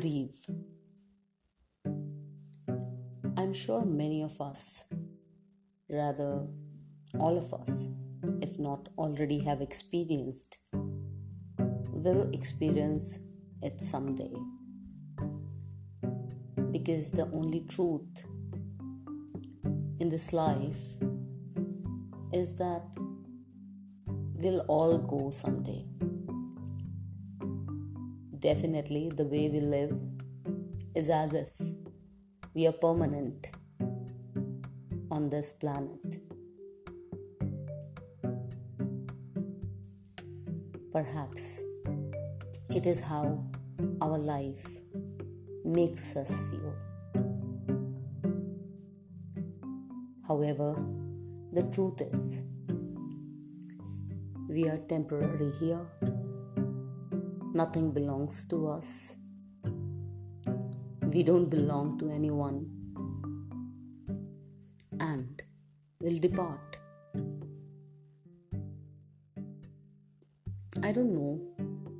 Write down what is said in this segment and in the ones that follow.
grieve. I'm sure many of us, rather, all of us, if not already have experienced, will experience it someday. Because the only truth in this life is that we'll all go someday. Mm. Definitely, the way we mm. live is as if we are permanent on this planet. Perhaps it is how our life makes us feel. However, the truth is, we are temporary here Nothing belongs to us. We don't belong to anyone. And we'll depart. I don't know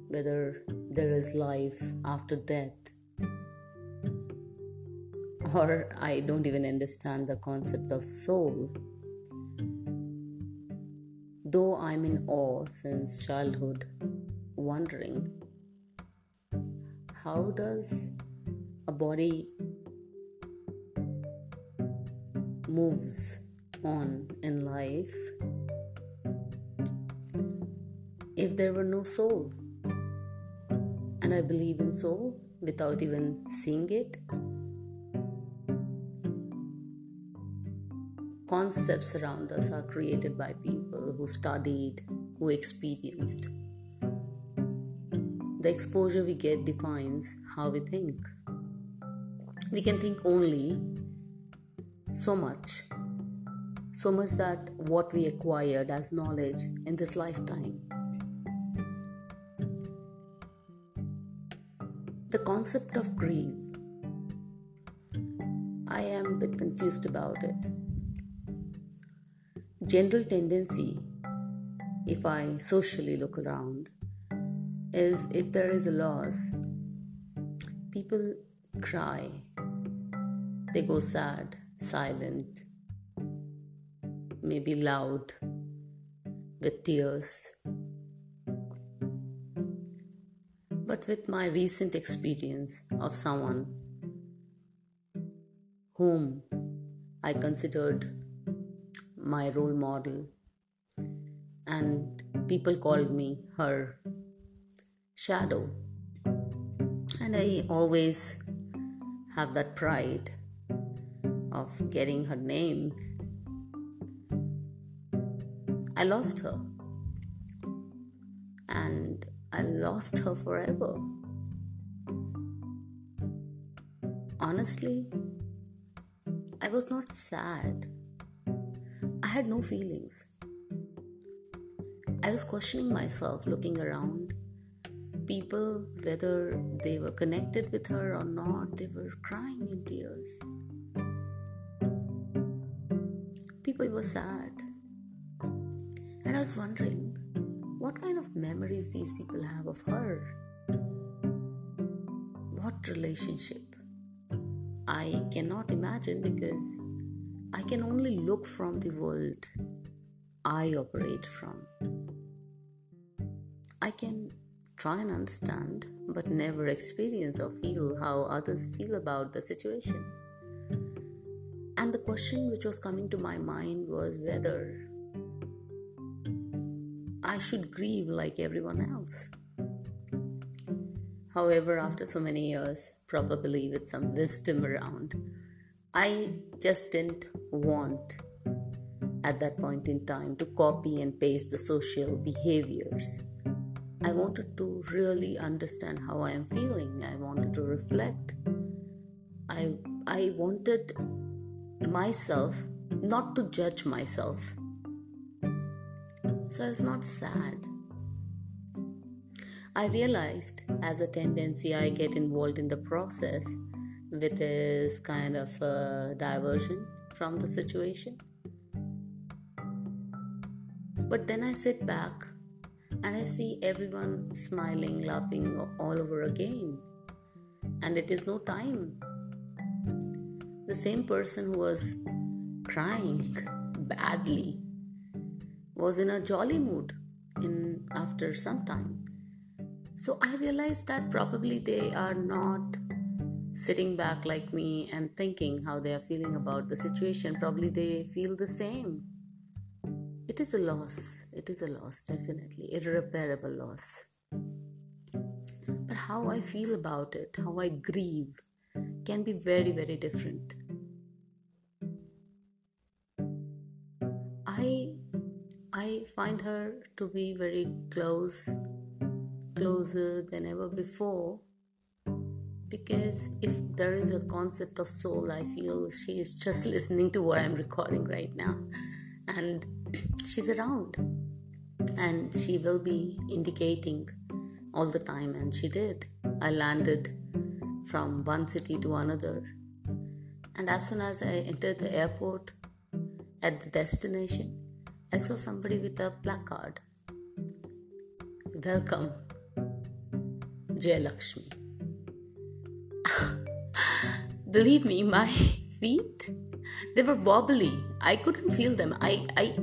whether there is life after death, or I don't even understand the concept of soul. Though I'm in awe since childhood wondering how does a body moves on in life if there were no soul? And i believe in soul without even seeing it. Concepts around us are created by people who studied who experienced the exposure we get defines how we think. We can think only so much, so much that what we acquired as knowledge in this lifetime. The concept of grief, I am a bit confused about it. General tendency, if I socially look around, is if there is a loss, people cry, they go sad, silent, maybe loud, with tears. But with my recent experience of someone whom I considered my role model, and people called me her shadow. And I always have that pride of getting her name. I lost her. And I lost her forever. Honestly, I was not sad. I had no feelings. I was questioning myself, looking around, people, whether they were connected with her or not, they were crying in tears. People were sad. And I was wondering what kind of memories these people have of her. What relationship? I cannot imagine because I can only look from the world I operate from. I can try and understand, but never experience or feel how others feel about the situation. And the question which was coming to my mind was whether I should grieve like everyone else. However, after so many years, probably with some wisdom around, I just didn't want at that point in time to copy and paste the social behaviors I mm-hmm. wanted to really understand how I am feeling. I wanted to reflect. I I wanted myself not to judge myself. So I was not sad. I realized as a tendency I get involved in the process with this kind of a diversion from the situation. But then I sit back and I see everyone smiling, laughing all over again. and it is no time. The same person who was crying badly was in a jolly mood in after some time. So I realized that probably they are not sitting back like me and thinking how they are feeling about the situation. Probably they feel the same. It is a loss. It is a loss, definitely. Irreparable loss. But how I feel about it, how I grieve, can be very, very different. I I find her to be very close, closer than ever before. Because if there is a concept of soul, I feel she is just listening to what I'm recording right now. And she's around. And she will be indicating all the time, and she did. I landed from one city to another. And as soon as I entered the airport at the destination, I saw somebody with a placard Welcome, Lakshmi. Believe me, my feet they were wobbly. I couldn't feel them. I I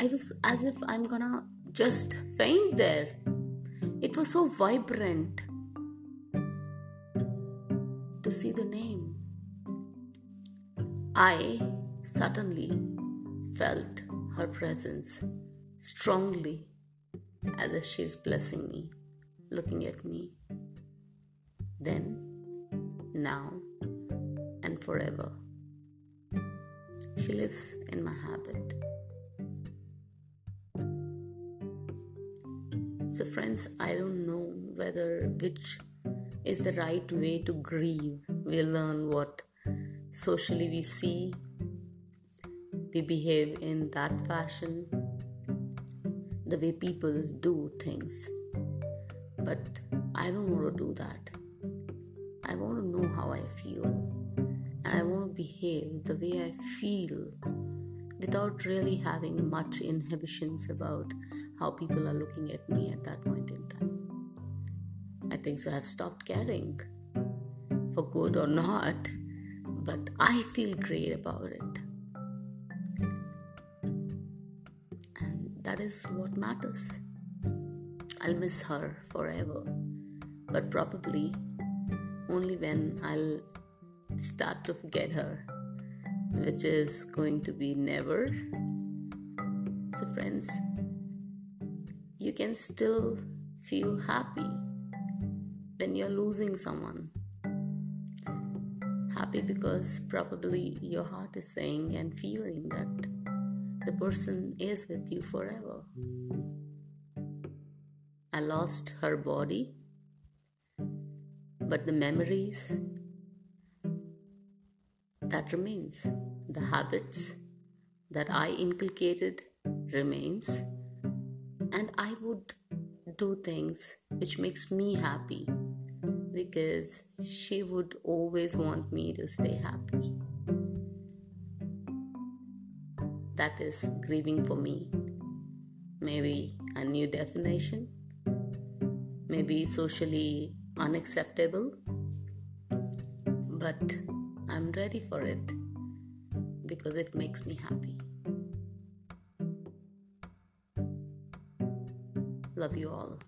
I was as if I'm gonna just faint there. It was so vibrant to see the name. I suddenly felt her presence strongly as if she's blessing me, looking at me. Then, now, and forever. She lives in my habit. So, friends, I don't know whether which is the right way to grieve. We learn what socially we see, we behave in that fashion, the way people do things. But I don't want to do that. I want to know how I feel and I want to behave the way I feel without really having much inhibitions about how people are looking at me at that point in time. I think so. I've stopped caring for good or not, but I feel great about it. And that is what matters. I'll miss her forever, but probably only when I'll start to forget her, which is going to be never. So, friends, you can still feel happy when you're losing someone. Happy because probably your heart is saying and feeling that the person is with you forever. I lost her body, but the memories that remains. The habits that I inculcated remains and I would do things which makes me happy because she would always want me to stay happy. That is grieving for me. Maybe a new definition, maybe socially unacceptable, but I'm ready for it because it makes me happy. Love you all.